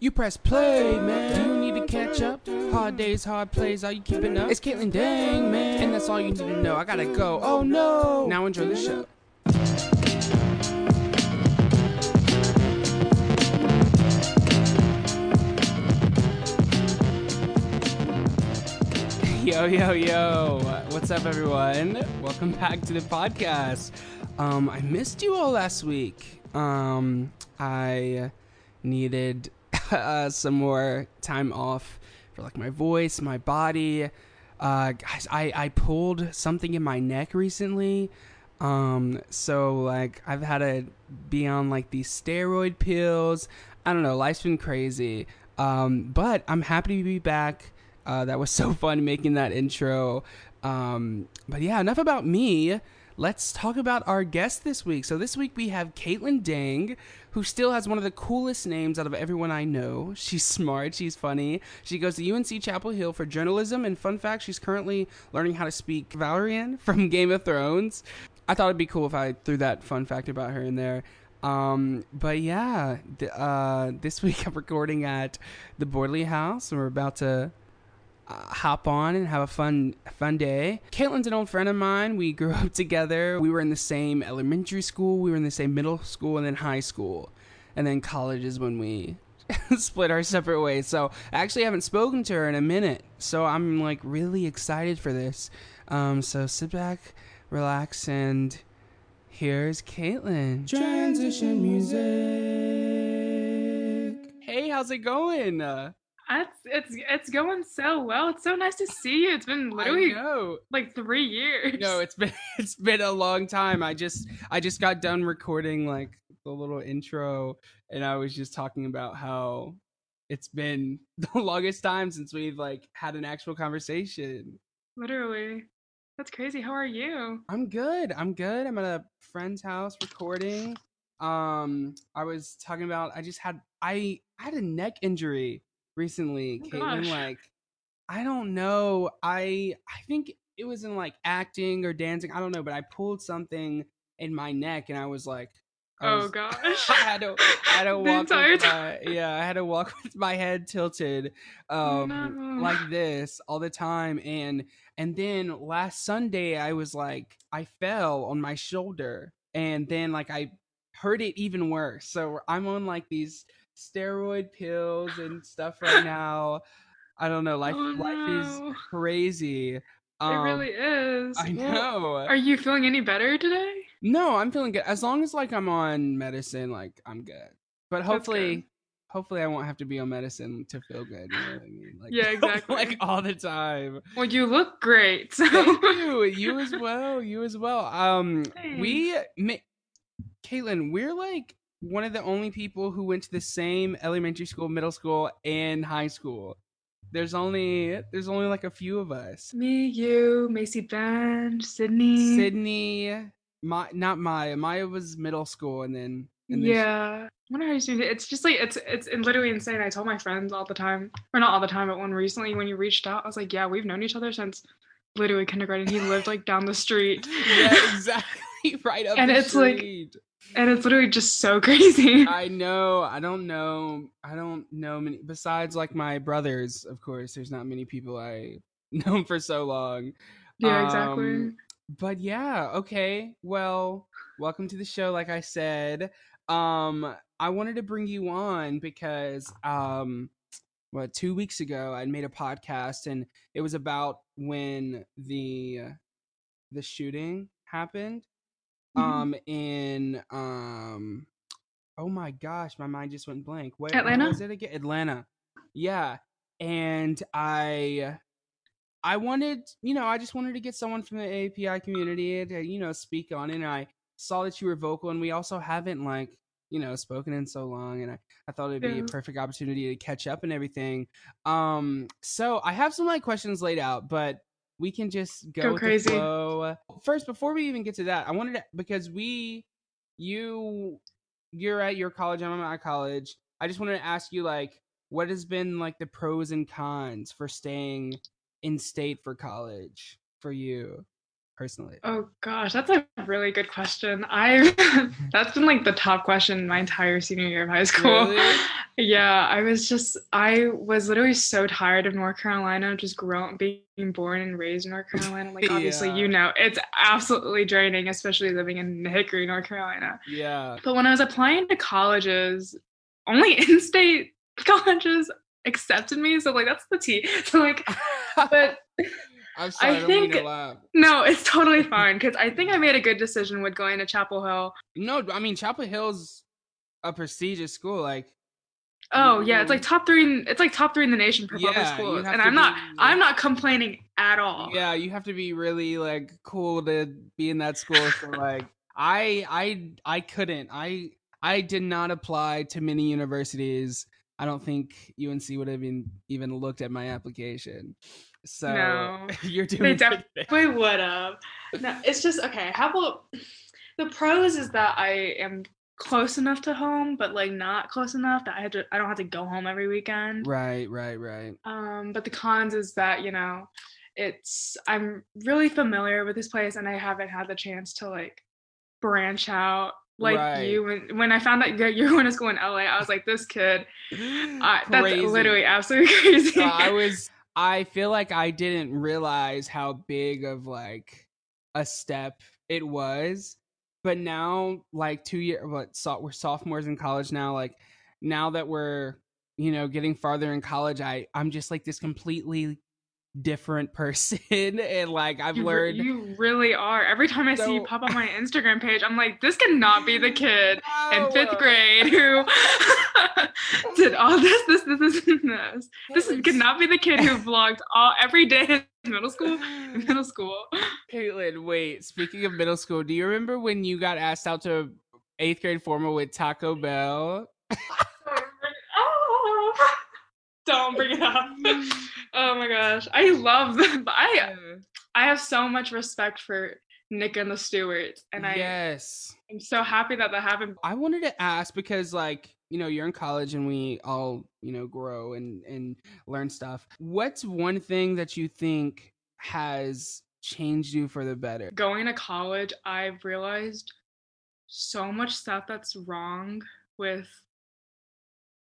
You press play, man. Do You need to catch up. Hard days, hard plays. Are you keeping up? It's Caitlin Dang, man. And that's all you need to know. I gotta go. Oh no. Now enjoy the show. Yo, yo, yo. What's up, everyone? Welcome back to the podcast. Um, I missed you all last week. Um, I needed uh, some more time off for like my voice, my body. Uh, I, I pulled something in my neck recently. Um, so like I've had to be on like these steroid pills. I don't know, life's been crazy. Um, but I'm happy to be back. Uh, that was so fun making that intro. Um, but yeah, enough about me. Let's talk about our guest this week. So this week we have Caitlin Dang, who still has one of the coolest names out of everyone I know. She's smart, she's funny. She goes to UNC Chapel Hill for journalism, and fun fact, she's currently learning how to speak Valyrian from Game of Thrones. I thought it'd be cool if I threw that fun fact about her in there. Um, but yeah, th- uh, this week I'm recording at the Bordley House, and we're about to uh, hop on and have a fun fun day. Caitlin's an old friend of mine. We grew up together. We were in the same elementary school, we were in the same middle school, and then high school, and then college is when we split our separate ways. So I actually haven't spoken to her in a minute. So I'm like really excited for this. Um, so sit back, relax, and here's Caitlin. Transition music. Hey, how's it going? Uh, It's it's it's going so well. It's so nice to see you. It's been literally like three years. No, it's been it's been a long time. I just I just got done recording like the little intro and I was just talking about how it's been the longest time since we've like had an actual conversation. literally. That's crazy. How are you? I'm good. I'm good. I'm at a friend's house recording. Um I was talking about I just had I I had a neck injury recently, Oh, Caitlin. gosh. Like I don't know. I I think it was in like acting or dancing. I don't know, but I pulled something in my neck and I was like I Oh was- gosh. I had to I had to walk with yeah, I had to walk with my head tilted um No. like this all the time and and then last Sunday I was like I fell on my shoulder and then like I hurt it even worse. So I'm on like these steroid pills and stuff right now. I don't know, life Oh, life is no. crazy. It Um, really is. I Well, know. Are you feeling any better today? No, I'm feeling good. As long as like I'm on medicine, like I'm good. But hopefully, good. hopefully I won't have to be on medicine to feel good. You know what I mean? Like, Yeah, exactly. like all the time. Well, you look great. So Thank you. You as well. You as well. Um, we, ma- Caitlin, we're like one of the only people who went to the same elementary school, middle school, and high school. There's only there's only like a few of us. Me, you, Macy Band, Sydney. Sydney, my not Maya. Maya was middle school, and then and then she- yeah. I wonder how you're doing it. It's just like it's it's literally insane. I told my friends all the time, or not all the time, but when recently when you reached out, I was like, yeah, we've known each other since literally kindergarten. He lived like down the street, yeah, exactly. Right up And it's like- and it's literally just so crazy. I know. I don't know. I don't know many. Besides, like my brothers, of course. There's not many people I known for so long. yeah, exactly. Um, But yeah, okay. Well, welcome to the show. Like I said, um, I wanted to bring you on because, um, what two weeks ago I made a podcast and it was about when the the shooting happened. Um in um oh my gosh my mind just went blank. Where, where Atlanta? was it again? Atlanta. Yeah and i i wanted you know i just wanted to get someone from the api community to you know speak on it and i saw that you were vocal and we also haven't like you know spoken in so long and i, I thought it'd be Yeah. a perfect opportunity to catch up and everything. Um so i have some like questions laid out but we can just go, Go crazy. First, before we even get to that, I wanted to because we, you, you're at your college, I'm at my college. I just wanted to ask you like, what has been like the pros and cons for staying in state for college for you? Personally? Oh gosh, that's a really good question. I that's been like the top question my entire senior year of high school. Really? Yeah, I was just I was literally so tired of North Carolina, just growing being born and raised in North Carolina. Like obviously Yeah. you know, it's absolutely draining, especially living in Hickory, North Carolina. Yeah. But when I was applying to colleges, only in-state colleges accepted me. So like that's the T. So like but I'm sorry, I, I don't mean to think- no, it's totally fine because I think I made a good decision with going to Chapel Hill. No, I mean Chapel Hill's a prestigious school. Like, Oh yeah, it's like top three. In, it's like top three in the nation for public Yeah, you schools, and I'm not. be- I'm not complaining at all. yeah, you have to be really like cool to be in that school. So like, I, I, I couldn't. I, I did not apply to many universities. I don't think UNC would have even even looked at my application. So No. you're doing there. definitely would have. No, it's just okay. How about the pros is that I am close enough to home, but like not close enough that I had to. I don't have to go home every weekend. Right, right, right. Um, but the cons is that you know, it's I'm really familiar with this place, and I haven't had the chance to like branch out like Right. you. When when I found that you you were going to school in LA, I was like, this kid, I, that's literally absolutely crazy. So I was I feel like I didn't realize how big of like a step it was. But now like 2 year what so, we're sophomores in college now like now that we're you know getting farther in college I I'm just like this completely different person and like I've You, learned you really are. Every time I see you So- pop on my Instagram page, I'm like, this cannot be the kid in fifth uh, grade who did all this, this, this, this, and this. This is- Caitlin, could not be the kid who vlogged all every day in middle school. In middle school. Caitlin, wait. Speaking of middle school, do you remember when you got asked out to eighth grade formal with Taco Bell? Don't bring it up. Oh my gosh, I love them. I I have so much respect for Nick and the Stewarts, and I yes. I'm so happy that that happened. I wanted to ask because, like, you know, you're in college and we all, you know, grow and and learn stuff. What's one thing that you think has changed you for the better? Going to college, I've realized so much stuff that's wrong with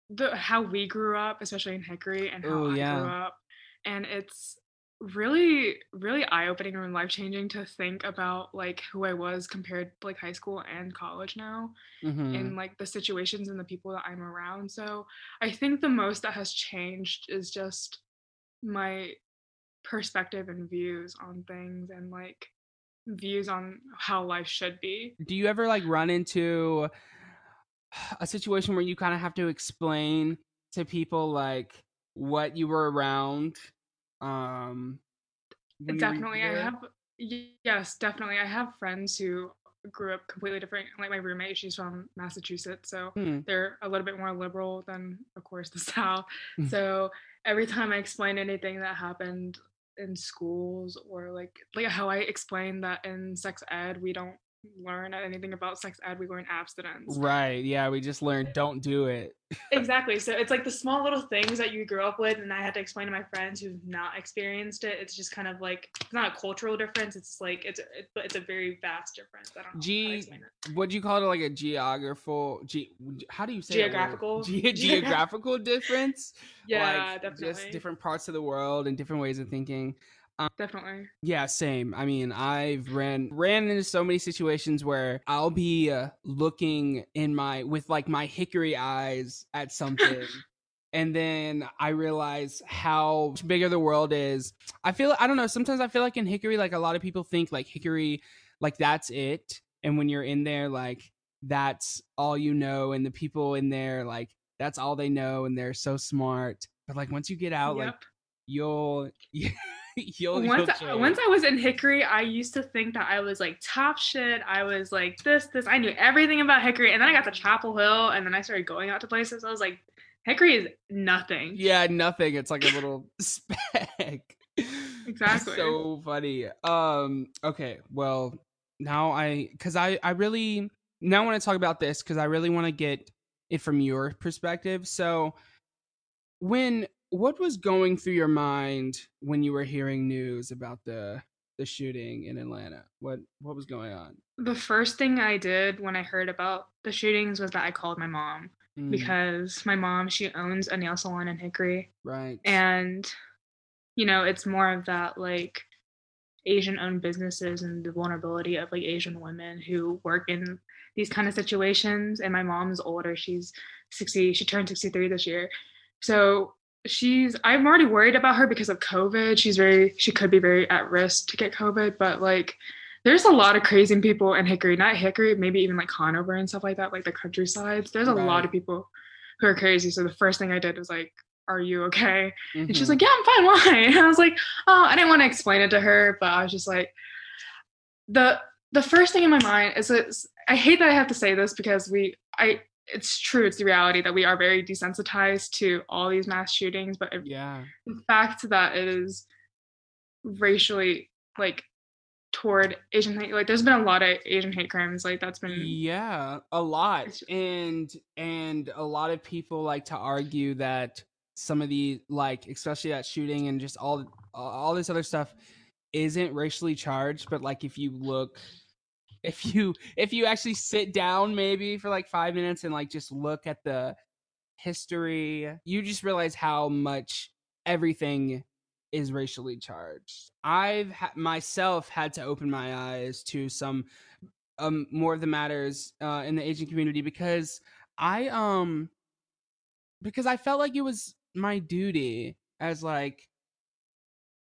the how we grew up, especially in Hickory, and how Ooh, I yeah. grew up, and it's really really eye-opening and life-changing to think about like who I was compared to like high school and college now. Mhm. in like the situations and the people that I'm around. So I think the most that has changed is just my perspective and views on things and like views on how life should be. Do you ever like run into a situation where you kind of have to explain to people like what you were around? Um, when you were definitely, I have yes, definitely. I have friends who grew up completely different. Like my roommate, she's from Massachusetts, so Hmm. they're a little bit more liberal than, of course, the South. Mm. so every time I explain anything that happened in schools or like like how I explain that in sex ed we don't learn anything about sex ed we learn abstinence Right. Yeah, we just learned don't do it. exactly so it's like the small little things that you grew up with and i had to explain to my friends who've not experienced it it's just kind of like it's not a cultural difference it's like it's it's, it's a very vast difference i don't know G- What do you call it? Like a geographical? Ge- how do you say? Geographical? Ge- geographical difference? yeah like, definitely Just different parts of the world and different ways of thinking. Definitely Yeah, same. I mean, I've ran ran into so many situations where I'll be uh, looking in my with like my hickory eyes at something. And then I realize how bigger the world is. I feel I don't know. Sometimes I feel like in Hickory, like a lot of people think like Hickory, like that's it. And when you're in there, like that's all you know, and the people in there, like that's all they know, and they're so smart. But like once you get out, like you'll you'll, once, you'll I, once I was in Hickory, I used to think that I was like top shit. I was like this, this. I knew everything about Hickory, and then I got to Chapel Hill, and then I started going out to places. I was like, Hickory is nothing. Yeah, nothing. It's like a little speck. Exactly. so funny. Um. Okay. Well, now I, cause I, I really now want to talk about this because I really want to get it from your perspective. So, when what was going through your mind when you were hearing news about the the shooting in Atlanta? What what was going on? The first thing I did when I heard about the shootings was that I called my mom Mm, because my mom she owns a nail salon in Hickory right. and you know it's more of that like asian owned businesses and the vulnerability of like asian women who work in these kind of situations and my mom's older she's 60 she turned 63 this year so she's i'm already worried about her because of covid she's very she could be very at risk to get covid but like there's a lot of crazy people in hickory not hickory maybe even like conover and stuff like that like the countrysides there's a lot of people who are crazy so the first thing i did was like are you okay and she's Mhm. like, Yeah, I'm fine. Why? And I was like, Oh, I didn't want to explain it to her, but I was just like, the the first thing in my mind is that I hate that I have to say this because we I it's true, it's the reality that we are very desensitized to all these mass shootings, but yeah. the fact that it is racially like toward Asian hate, like there's been a lot of Asian hate crimes, like that's been Yeah, a lot. And and a lot of people like to argue that some of the like especially that shooting and just all all this other stuff isn't racially charged, but like if you look if you if you actually sit down maybe for like 5 minutes and like just look at the history, you just realize how much everything is racially charged. I've ha- myself had to open my eyes to some um more of the matters uh in the Asian community because I um because I felt like it was my duty as like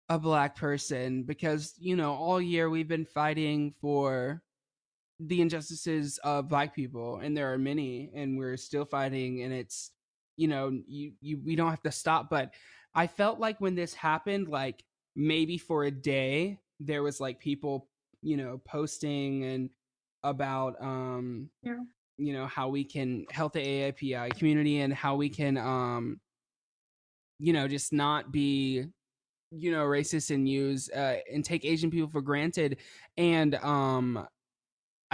a black person because you know all year we've been fighting for the injustices of black people and there are many and we're still fighting and it's you know you, you we don't have to stop but i felt like when this happened like maybe for a day there was like people you know posting and about um Yeah. you know how we can help the AIPI community and how we can um you know just not be you know racist and use uh, and take asian people for granted and um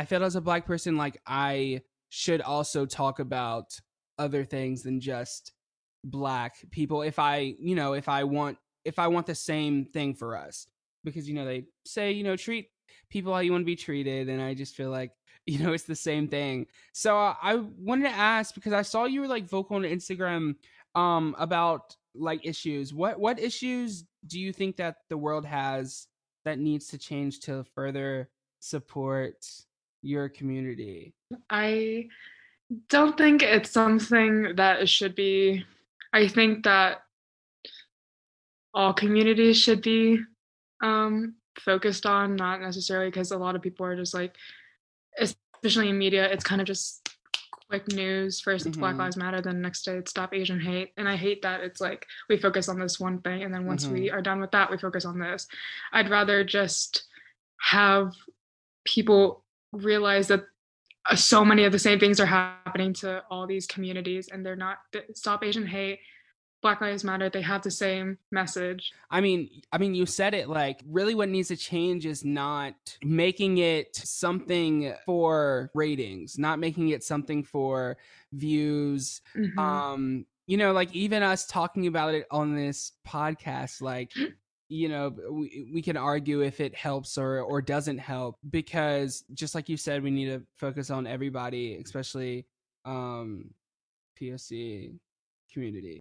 i felt as a black person like i should also talk about other things than just black people if i you know if i want if i want the same thing for us. Because you know they say you know treat people how you want to be treated and i just feel like you know it's the same thing. So uh, i wanted to ask because i saw you were like vocal on instagram um about like issues. What what issues do you think that the world has that needs to change to further support your community I don't think it's something that it should be. I think that all communities should be um, focused on, not necessarily because a lot of people are just like, especially in media, it's kind of just quick news. First, it's Black Mhm. Lives Matter, then next day, it's Stop Asian Hate. And I hate that it's like we focus on this one thing, and then once we are done with that, we focus on this. I'd rather just have people realize that uh, so many of the same things are happening to all these communities and they're not stop asian hate black lives matter they have the same message I mean, I mean, you said it like really what needs to change is not making it something for ratings, not making it something for views. Mhm. Um, you know, like even us talking about it on this podcast, like, you know, we, we can argue if it helps or or doesn't help because just like you said, we need to focus on everybody, especially um POC community.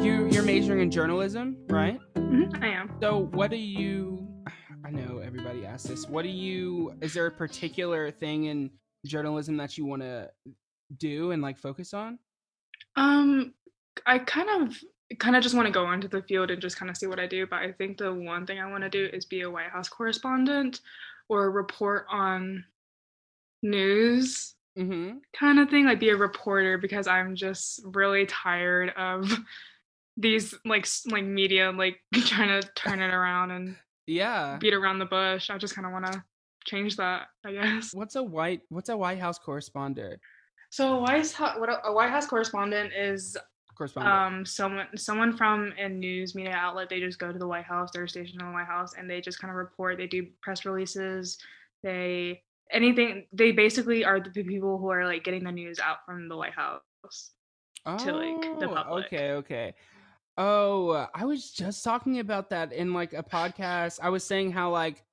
You you're majoring in journalism, right? Mhm, i am So what do you I know everybody asks this. What do you is there a particular thing in journalism that you want to do and like focus on? um i kind of kind of just want to go into the field and just kind of see what i do but i think the one thing i want to do is be a white house correspondent or report on news Mhm. kind of thing like be a reporter because i'm just really tired of these like like media like trying to turn it around and Yeah. beat around the bush i just kind of want to change that i guess What's a white what's a White House correspondent? so a white house what a, a white house correspondent is Correspondent. um someone someone from a news media outlet they just go to the white house they're stationed in the white house and they just kind of report they do press releases they anything they basically are the people who are like getting the news out from the White House oh, to like the public. Okay, okay. Oh, I was just talking about that in like a podcast. I was saying how like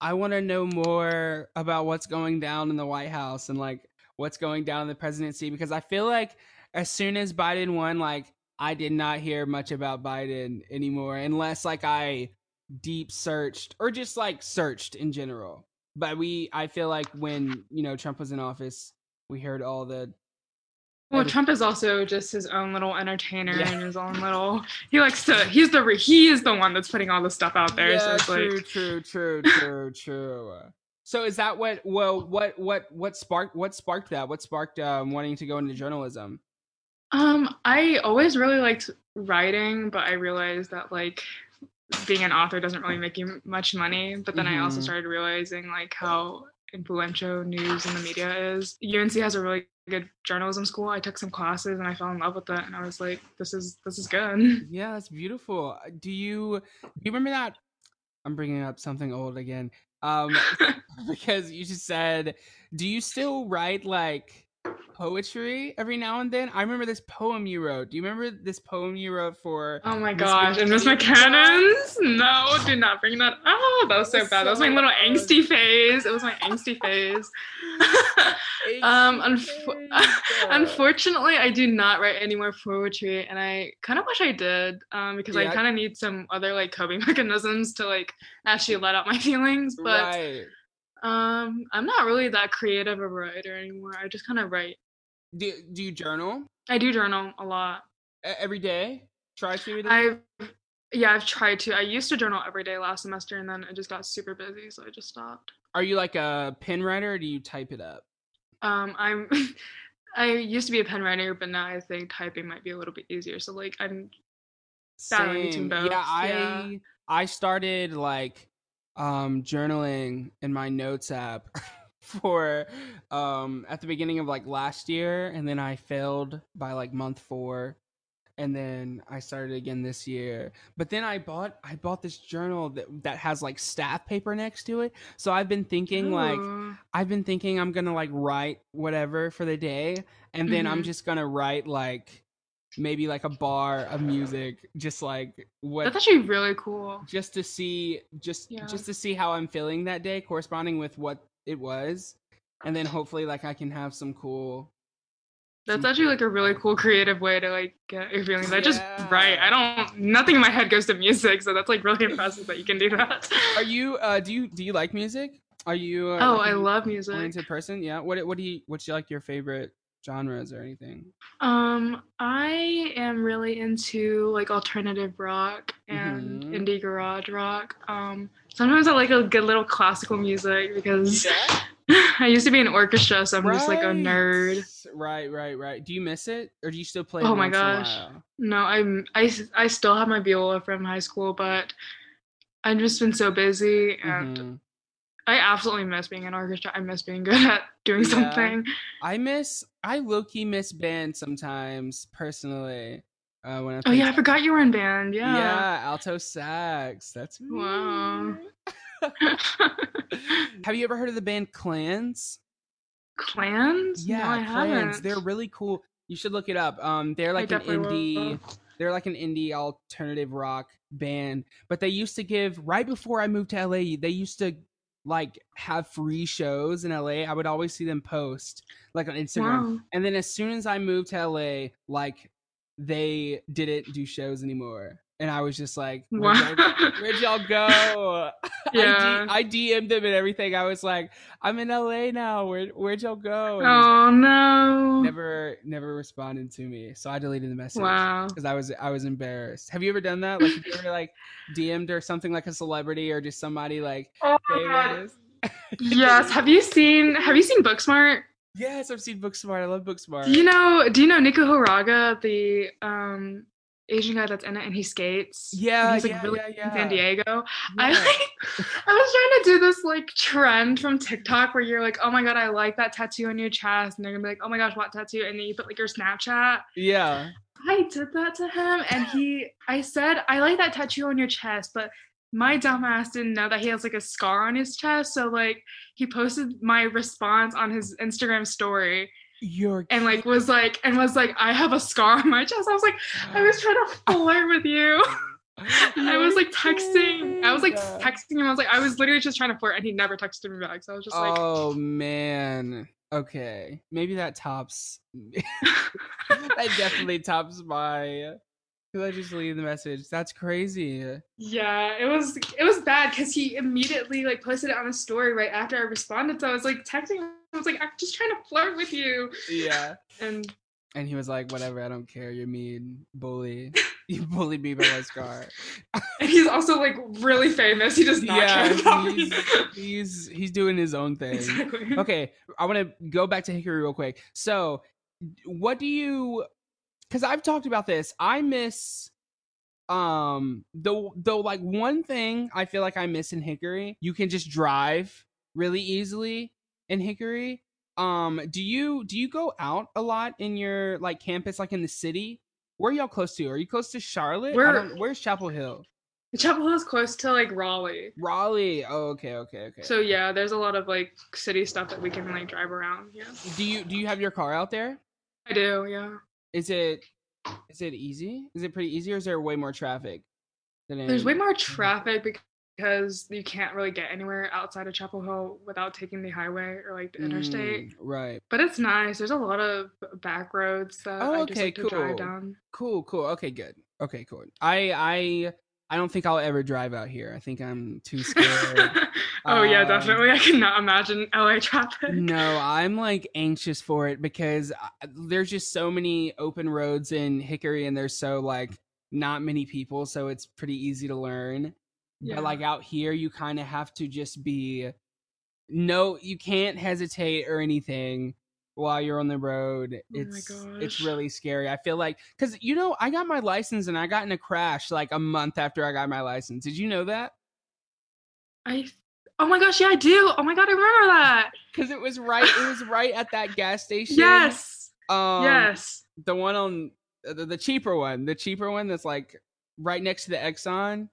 I want to know more about what's going down in the White House and like what's going down in the presidency because I feel like as soon as Biden won, like I did not hear much about Biden anymore unless like I deep searched or just like searched in general. But we, I feel like when you know Trump was in office, we heard all the. Well, Trump is also just his own little entertainer yeah. and his own little. He likes to. He's the he is the one that's putting all the stuff out there. Yeah, so true, like... true, true, true, true. So is that what? Well, what, what, what sparked? What sparked that? What sparked um, wanting to go into journalism? Um, I always really liked writing, but I realized that like being an author doesn't really make you much money. But then mm-hmm. I also mm-hmm. started realizing like how influential news in the media is. UNC has a really good journalism school. I took some classes and I fell in love with it and I was like, this is this is good. Yeah, that's beautiful. Uh, do you do you remember that I'm bringing up something old again. Um because you just said do you still write like poetry every now and then. I remember this poem you wrote. Do you remember this poem you wrote for? Oh my Ms. gosh, and Miss McCannon's? No, do not bring that. Oh, that was so bad. that was my little angsty phase. It was my angsty phase. um, unf- unfortunately, I do not write any more poetry, and I kind of wish I did, um, because yeah. I kind of need some other like coping mechanisms to like actually let out my feelings. But right. Um, I'm not really that creative of a writer anymore. I just kind of write. Do Do you journal? I do journal a lot. every day. Try to. I've, yeah, I've tried to. I used to journal every day last semester, and then I just got super busy, so I just stopped. Are you like a pen writer, or do you type it up? Um, I'm. I used to be a pen writer, but now I think typing might be a little bit easier. So like I'm battling between both. Yeah, I yeah. I started like um, journaling in my notes app for um, at the beginning of like last year, and then I failed by like month four, and then I started again this year. But then I bought I bought this journal that that has like staff paper next to it. So I've been thinking Ooh. like I've been thinking I'm gonna like write whatever for the day, and then mm-hmm. I'm just gonna write like maybe like a bar of music just like what that's actually really cool just to see just yeah. just to see how i'm feeling that day corresponding with what it was and then hopefully like i can have some cool that's actually like a really cool creative way to like get your feelings. I yeah. just write. I don't. Nothing in my head goes to music, so that's like really impressive that you can do that. Are you? uh Do you do you like music? Are you? Uh, oh, I love music. Oriented person, yeah. What what do you? What's like your favorite genres or anything? Um, I am really into like alternative rock and mm-hmm. indie garage rock. Um, sometimes I like a good little classical music because yeah. I used to be in orchestra, so I'm right. just like a nerd. Right, right, right. Do you miss it, or do you still play? Oh my gosh, no, I'm I I still have my viola from high school, but I've just been so busy and. Mm-hmm I absolutely miss being in orchestra. I miss being good at doing yeah. something. I miss I low key miss band sometimes personally. Uh, when I oh yeah, I forgot you were in band. Yeah. Yeah, alto sax. That's me. wow. Have you ever heard of the band Clans? Clans? Yeah, no, I Clans. Haven't. They're really cool. You should look it up. Um, they're like an indie. Will. They're like an indie alternative rock band. But they used to give right before I moved to LA. They used to like have free shows in LA, I would always see them post like on Instagram. Wow. And then as soon as I moved to LA, like they didn't do shows anymore. And I was just like, where'd, y'all, where'd y'all go? Yeah. I, D- I DM'd them and everything. I was like, I'm in LA now. Where, where'd y'all go? And oh like, no. Never, never responded to me. So I deleted the message. Wow. Because I was, I was embarrassed. Have you ever done that? Like, have you ever like DM'd or something like a celebrity or just somebody like oh, famous? yes. Have you seen, have you seen Booksmart? Yes, I've seen Booksmart. I love Booksmart. Do you know? Do you know Nico Hiraga, the um Asian guy that's in it and he skates. Yeah, he's like yeah, really yeah, yeah. in San Diego. I like I was trying to do this like trend from TikTok where you're like, oh my god, I like that tattoo on your chest, and they're gonna be like, oh my gosh, what tattoo? And then you put like your Snapchat. Yeah. I did that to him, and he, I said, I like that tattoo on your chest, but my dumbass didn't know that he has like a scar on his chest. So like he posted my response on his Instagram story You're and like was like and was like, I have a scar on my chest. I was like, I was trying to flirt with you. I was like texting. I was like texting him. I was like, I was literally just trying to flirt, and he never texted me back. So I was just like, oh man. Okay, maybe that tops. that definitely tops my. Cause I just leave the message. That's crazy. yeah, it was it was bad because he immediately like posted it on a story right after I responded. So I was like texting. I was like, I'm just trying to flirt with you. Yeah. And And he was like, "Whatever, I don't care. You're mean, bully. You bullied me by my scar." and he's also like really famous. He does not yeah, care about me. he's, he's he's doing his own thing. exactly. okay i want to go back to hickory real quick so what do you because i've talked about this i miss um the the like one thing i feel like i miss in hickory you can just drive really easily in hickory um do you do you go out a lot in your like campus like in the city where are y'all close to are you close to charlotte I where's chapel hill Chapel Hill is close to like Raleigh. raleigh oh okay okay okay So yeah, there's a lot of like city stuff that we can like drive around. Yeah, do you do you have your car out there I do. Yeah, Is it is it easy? Is it pretty easy or is there way more traffic? Than there's way more traffic because you can't really get anywhere outside of Chapel Hill without taking the highway or like the interstate. Mm, right. But it's nice. There's a lot of back roads that Oh, I just okay, like to drive cool. down. Cool, cool. Okay, good. Okay, cool. I I I don't think I'll ever drive out here. I think I'm too scared. oh yeah, Um, definitely. I cannot imagine LA traffic. no, I'm like anxious for it because I- there's just so many open roads in Hickory and there's so like not many people, so it's pretty easy to learn. Yeah. But like out here, you kind of have to just be no, you can't hesitate or anything while you're on the road. Oh It's it's really scary. I feel like because you know I got my license and I got in a crash like a month after I got my license. Did you know that? I. Oh my gosh, yeah, I do. Oh my god, I remember that. Because it was right. It was right at that gas station. Yes. Um, yes. The one on the, the cheaper one. The cheaper one that's like right next to the Exxon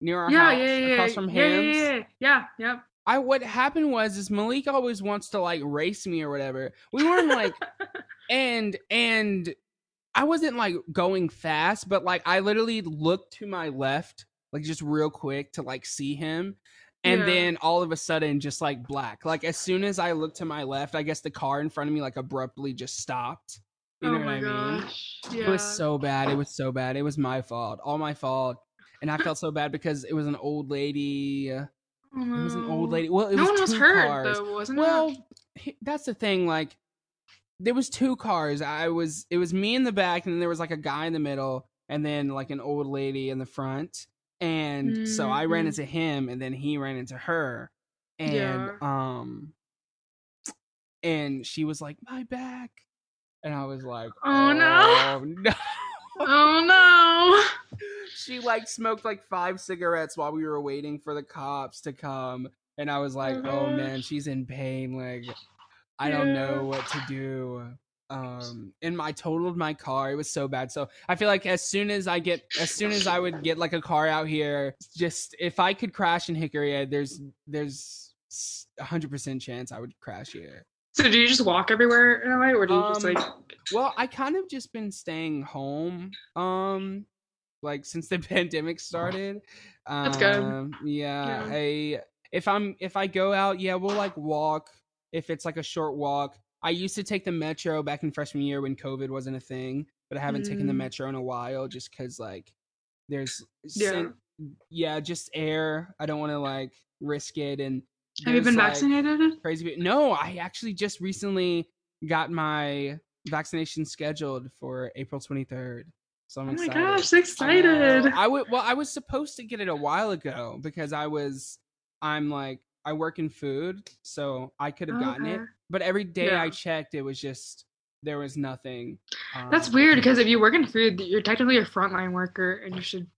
near our Yeah, house, yeah, yeah, across yeah. from yeah, Hams. yeah, yeah, yeah, yep. I what happened was is Malik always wants to like race me or whatever. We weren't like and and I wasn't like going fast, but like I literally looked to my left, like just real quick to like see him. And Yeah. then all of a sudden just like black. Like as soon as I looked to my left, I guess the car in front of me like abruptly just stopped. You oh know oh what my I mean? gosh. Yeah. It was so bad. It was so bad. It was my fault. All my fault. And I felt so bad because it was an old lady. uh, Oh, It was an old lady. Well, it no was one was two hurt cars. though, wasn't Well, it? he- that's the thing. Like, there was two cars. I was. It was me in the back, and then there was like a guy in the middle, and then like an old lady in the front. And so I ran Mhm. into him, and then he ran into her, and Yeah. um, and she was like, "My back," and I was like, Oh, no. no!" Oh no. she like smoked like five cigarettes while we were waiting for the cops to come and i was like oh, Oh man she's in pain like i don't know what to do. Um and i totaled my car it was so bad. So i feel like as soon as i get as soon as i would get like a car out here just if i could crash in hickory uh, there's there's a hundred percent chance i would crash here. So do you just walk everywhere in LA or do you just Um, like Well, I kind of just been staying home, um, like since the pandemic started. Um, That's good. Yeah, Yeah. I if I'm if I go out, yeah, we'll like walk. If it's like a short walk, I used to take the metro back in freshman year when COVID wasn't a thing, but I haven't taken the Mm. metro in a while just because like there's Yeah. sen- yeah, just air. I don't want to like risk it and. have you been like, vaccinated? crazy. No, I actually just recently got my vaccination scheduled for April 23rd. So I'm Oh my excited. gosh, so I excited. I would well, I was supposed to get it a while ago because I was I'm like I work in food, so I could have gotten it. But every day I checked, it was just there was nothing. That's um, weird because if you work in food, you're technically a frontline worker and you should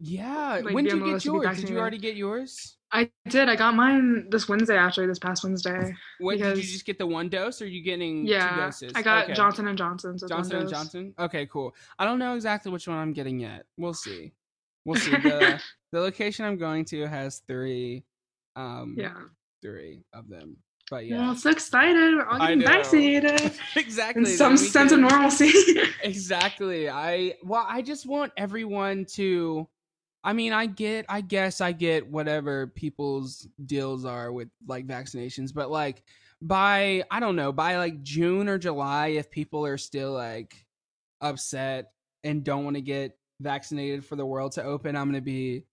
Yeah. like, when did you get list to be yours? Did you already get yours? I did. I got mine this Wednesday actually, this past Wednesday. When did you just get the one dose or are you getting two Yeah. doses? I got Okay. Johnson and Johnson. So it's one Johnson and. Johnson. Okay, cool. I don't know exactly which one I'm getting yet. We'll see. We'll see. The the location I'm going to has three. Um, Yeah. three of them. But Yeah. Well, so excited. We're all getting vaccinated. exactly. In some sense of normalcy. exactly i well i just want everyone to i mean i get i guess i get whatever people's deals are with like vaccinations but like by i don't know by like june or july if people are still like upset and don't want to get vaccinated for the world to open i'm gonna be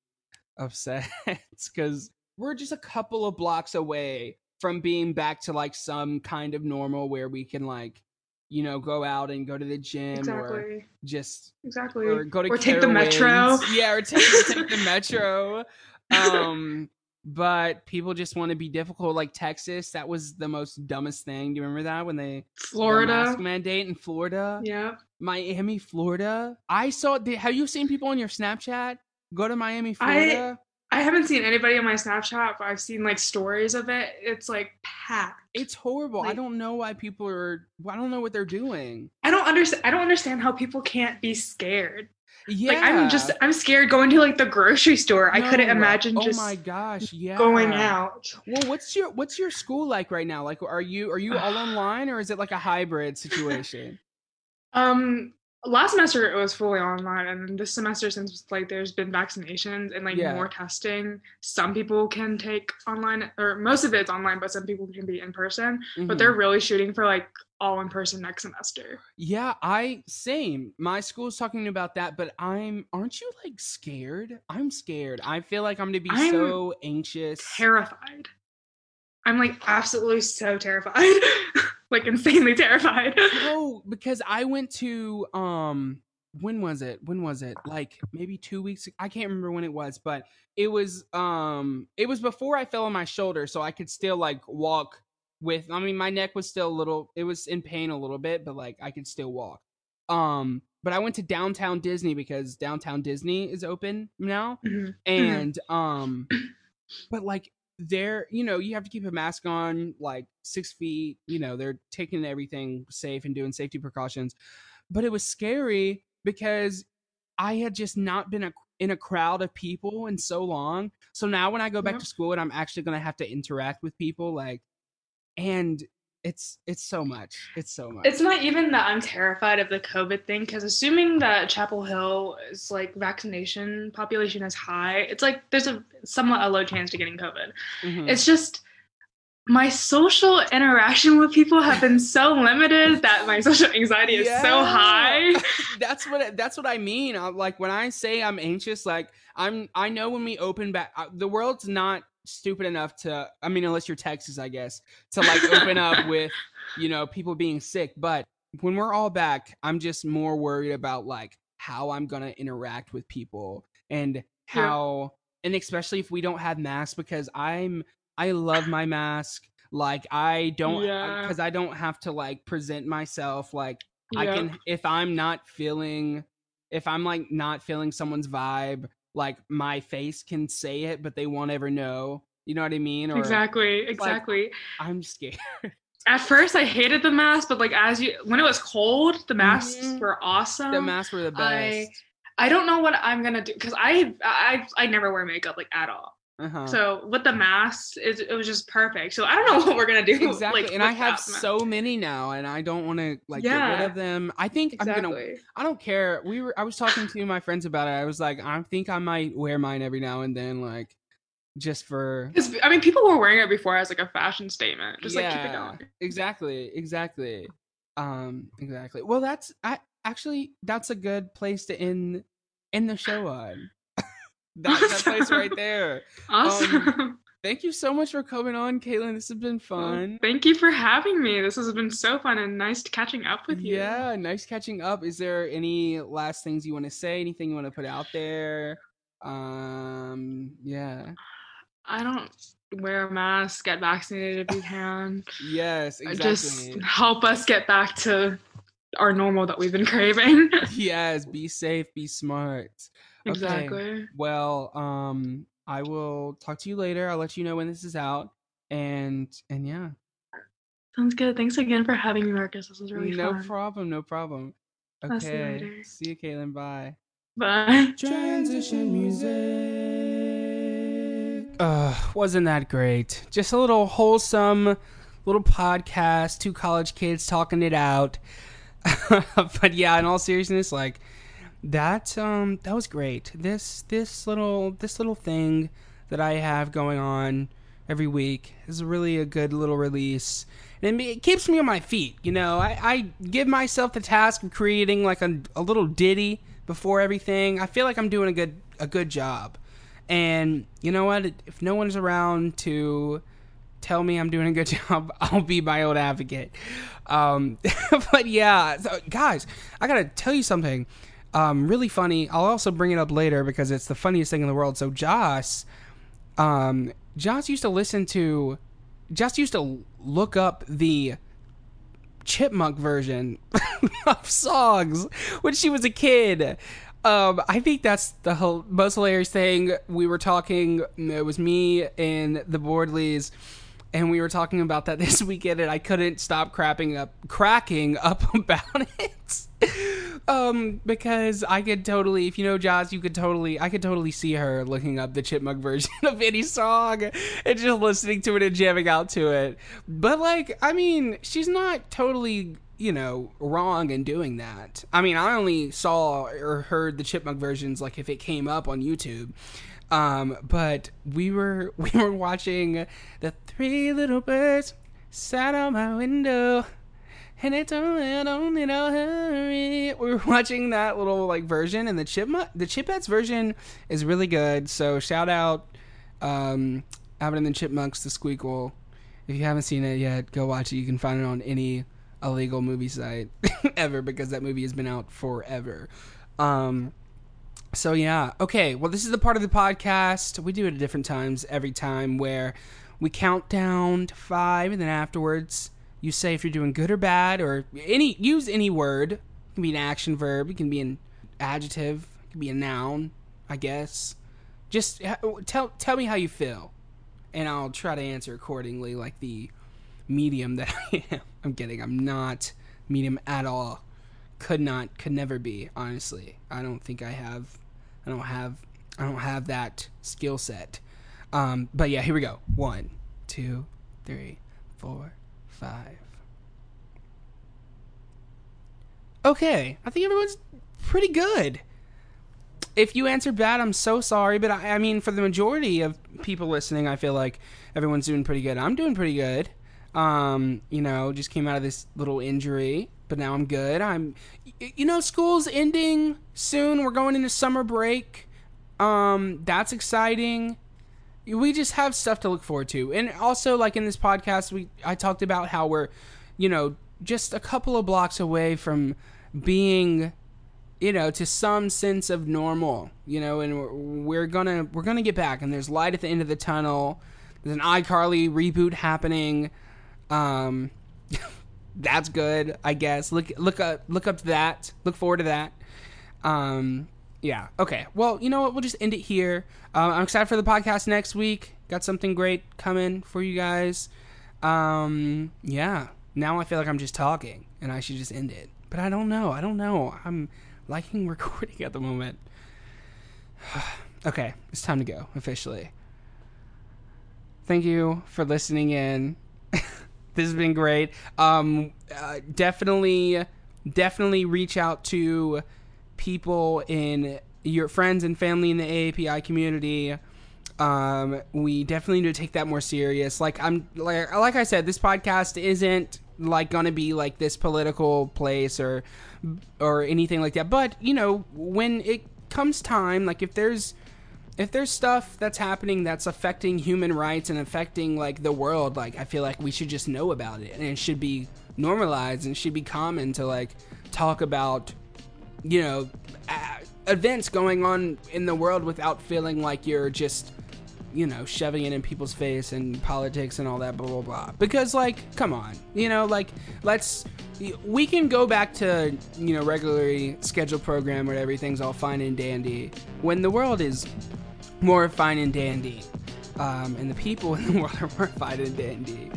upset because we're just a couple of blocks away from being back to like some kind of normal where we can like you know go out and go to the gym or just Exactly. or go to Or take the metro. Yeah or take, take the metro. Um but people just want to be difficult. Like texas that was the most dumbest thing. Do you remember that when they the Florida. mask mandate in florida? Yeah. miami florida? I saw have you seen people on your snapchat? Go to miami florida? I haven't seen anybody on my Snapchat, but I've seen like stories of it. It's like packed. it's horrible i don't know why people are i don't know what they're doing I don't understand. I don't understand how people can't be scared. yeah Like I'm just, I'm scared going to like the grocery store. I couldn't No. imagine oh just my gosh yeah going out. Well, what's your what's your school like right now? Like, are you are you all online or is it like a hybrid situation? Um, last semester it was fully online, and this semester, since like there's been vaccinations and like Yeah. more testing, some people can take online, or most of it's online, but some people can be in person. But Mhm. they're really shooting for like all in person next semester. yeah, I same. My school's talking about that, but I'm aren't you like scared? I'm scared. I feel like I'm gonna be I'm so anxious. Terrified. I'm like absolutely so terrified, like insanely terrified. No, because I went to um when was it? When was it? Like maybe 2 weeks I can't remember when it was, but it was um it was before I fell on my shoulder so I could still like walk with I mean my neck was still a little it was in pain a little bit, but like I could still walk. Um but I went to downtown Disney because downtown Disney is open now Mhm. and um but like there you know you have to keep a mask on like six feet you know they're taking everything safe and doing safety precautions. But it was scary because i had just not been a, in a crowd of people in so long. So now when i go back to school and i'm actually going to have to interact with people like and it's it's so much it's so much It's not even that I'm terrified of the COVID thing, because assuming that Chapel Hill is like vaccination population is high, it's like there's a somewhat a low chance to getting COVID. Mhm. It's just my social interaction with people have been so limited that my social anxiety is so high. that's what that's what I mean. i like when I say I'm anxious, like I'm I know when we open back, uh, the world's not stupid enough to. I mean, unless you're Texas, I guess, to like open up with you know people being sick. But when we're all back, I'm just more worried about like how I'm gonna interact with people and how and especially if we don't have masks because I'm I love my mask. Like I don't Yeah. because I don't have to like present myself like I can if I'm not feeling if I'm like not feeling someone's vibe, like my face can say it, but they won't ever know. You know what I mean? Or Exactly, exactly. I'm scared. At first, I hated the mask, but like as you, when it was cold, the masks Mhm. were awesome. the masks were the best. I- I don't know what I'm gonna do because I, I I never wear makeup like at all. Uh-huh. So with the masks, it, it was just perfect. So I don't know what we're gonna do. exactly. like, and I have so many now and I don't want to like get rid of them. I think I'm gonna I don't care. We were I was talking to my friends about it. I was like, I think I might wear mine every now and then, like just for I mean, people were wearing it before as like a fashion statement. Just like keep it going. Exactly, exactly. Um, exactly. Well, that's I actually that's a good place to end end the show on. That, that place right there. Awesome. Thank you so much for coming on, Caitlin. This has been fun. thank you for having me. This has been so fun and nice catching up with you. Yeah, nice catching up. Is there any last things you want to say? Anything you want to put out there? Um, yeah. I don't wear a mask. Get vaccinated if you can. Yes, exactly. Just help us get back to our normal that we've been craving. yes, be safe, be smart. Okay. exactly. Well, um, I will talk to you later. I'll let you know when this is out. And and yeah, Sounds good. Thanks again for having me, Marcus. This was really no fun. No problem, no problem. I'll see you Okay, later. see you, Caitlin. Bye. Bye. Transition music. uh, wasn't that great. Just a little wholesome little podcast, two college kids talking it out. but yeah, in all seriousness, like that um that was great. This this little this little thing that I have going on every week is really a good little release. And it keeps me on my feet, you know. I, I give myself the task of creating like a, a little ditty before everything. I feel like I'm doing a good a good job. And you know what? If no one's around to tell me I'm doing a good job, I'll be my own advocate. Um, but yeah, so guys, I gotta tell you something. Um, really funny. I'll also bring it up later because it's the funniest thing in the world. So Joss, um, Joss used to listen to, Joss used to look up the chipmunk version of songs when she was a kid. Um, I think that's the most hilarious thing. We were talking. It was me and the Boardleys, and we were talking about that this weekend, and I couldn't stop crapping up, cracking up about it. um, because I could totally, if you know Joss, you could totally, I could totally see her looking up the chipmunk version of any song and just listening to it and jamming out to it. But like, I mean, she's not totally you know, wrong in doing that. I mean, I only saw or heard the chipmunk versions like if it came up on YouTube. Um, but we were we were watching the three little birds sat on my window and it's only a hurry. We were watching that little like version and the chipmunk the chipettes version is really good. So shout out um Alvin and the Chipmunks the Squeakquel. If you haven't seen it yet, go watch it. You can find it on any illegal movie site ever because that movie has been out forever. Um, so yeah, okay. Well, this is the part of the podcast we do it at different times every time where we count down to five, and then afterwards you say if you're doing good or bad, or any use any word. It can be an action verb. It can be an adjective. It can be a noun. I guess. Just tell tell me how you feel, and I'll try to answer accordingly, like the medium that I am. I'm kidding. I'm not medium at all. Could not, could never be. Honestly, I don't think I have. I don't have. I don't have that skill set. Um, but yeah, here we go. One, two, three, four, five. Okay, I think everyone's pretty good. If you answered bad, I'm so sorry, but I, I mean, for the majority of people listening, I feel like everyone's doing pretty good. I'm doing pretty good. Um, you know, just came out of this little injury, but now I'm good. I'm, you know, school's ending soon. We're going into summer break. Um, that's exciting. We just have stuff to look forward to, and also like in this podcast, we I talked about how we're, you know, just a couple of blocks away from being you know to some sense of normal you know and we're, we're, gonna we're gonna get back and there's light at the end of the tunnel there's an iCarly reboot happening um, that's good, I guess. Look look up look up to that. Look forward to that. Um, yeah. Okay. Well, you know what? We'll just end it here. Um, I'm excited for the podcast next week. Got something great coming for you guys. Um, yeah. Now I feel like I'm just talking, and I should just end it. But I don't know. I don't know. I'm liking recording at the moment. okay, it's time to go officially. Thank you for listening in. This has been great. Um, uh, definitely, definitely reach out to people in your friends and family in the AAPI community. Um, we definitely need to take that more serious. Like I'm, like, like I said, this podcast isn't like gonna be like this political place or or anything like that. But you know, when it comes time, like if there's if there's stuff that's happening that's affecting human rights and affecting like the world, like I feel like we should just know about it and it should be normalized and should be common to like talk about you know events going on in the world without feeling like you're just you know shoving it in people's face and politics and all that blah blah blah. Because like come on you know like let's we can go back to you know regularly scheduled program where everything's all fine and dandy when the world is more fine and dandy. Um, and the people in the world are more fine and dandy.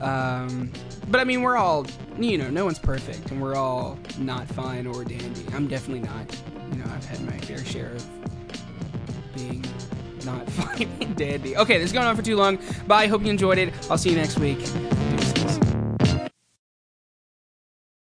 Um, but I mean, we're all, you know, no one's perfect, and we're all not fine or dandy. I'm definitely not. You know, I've had my fair share of being not fine and dandy. Okay, this is going on for too long. Bye. Hope you enjoyed it. I'll see you next week.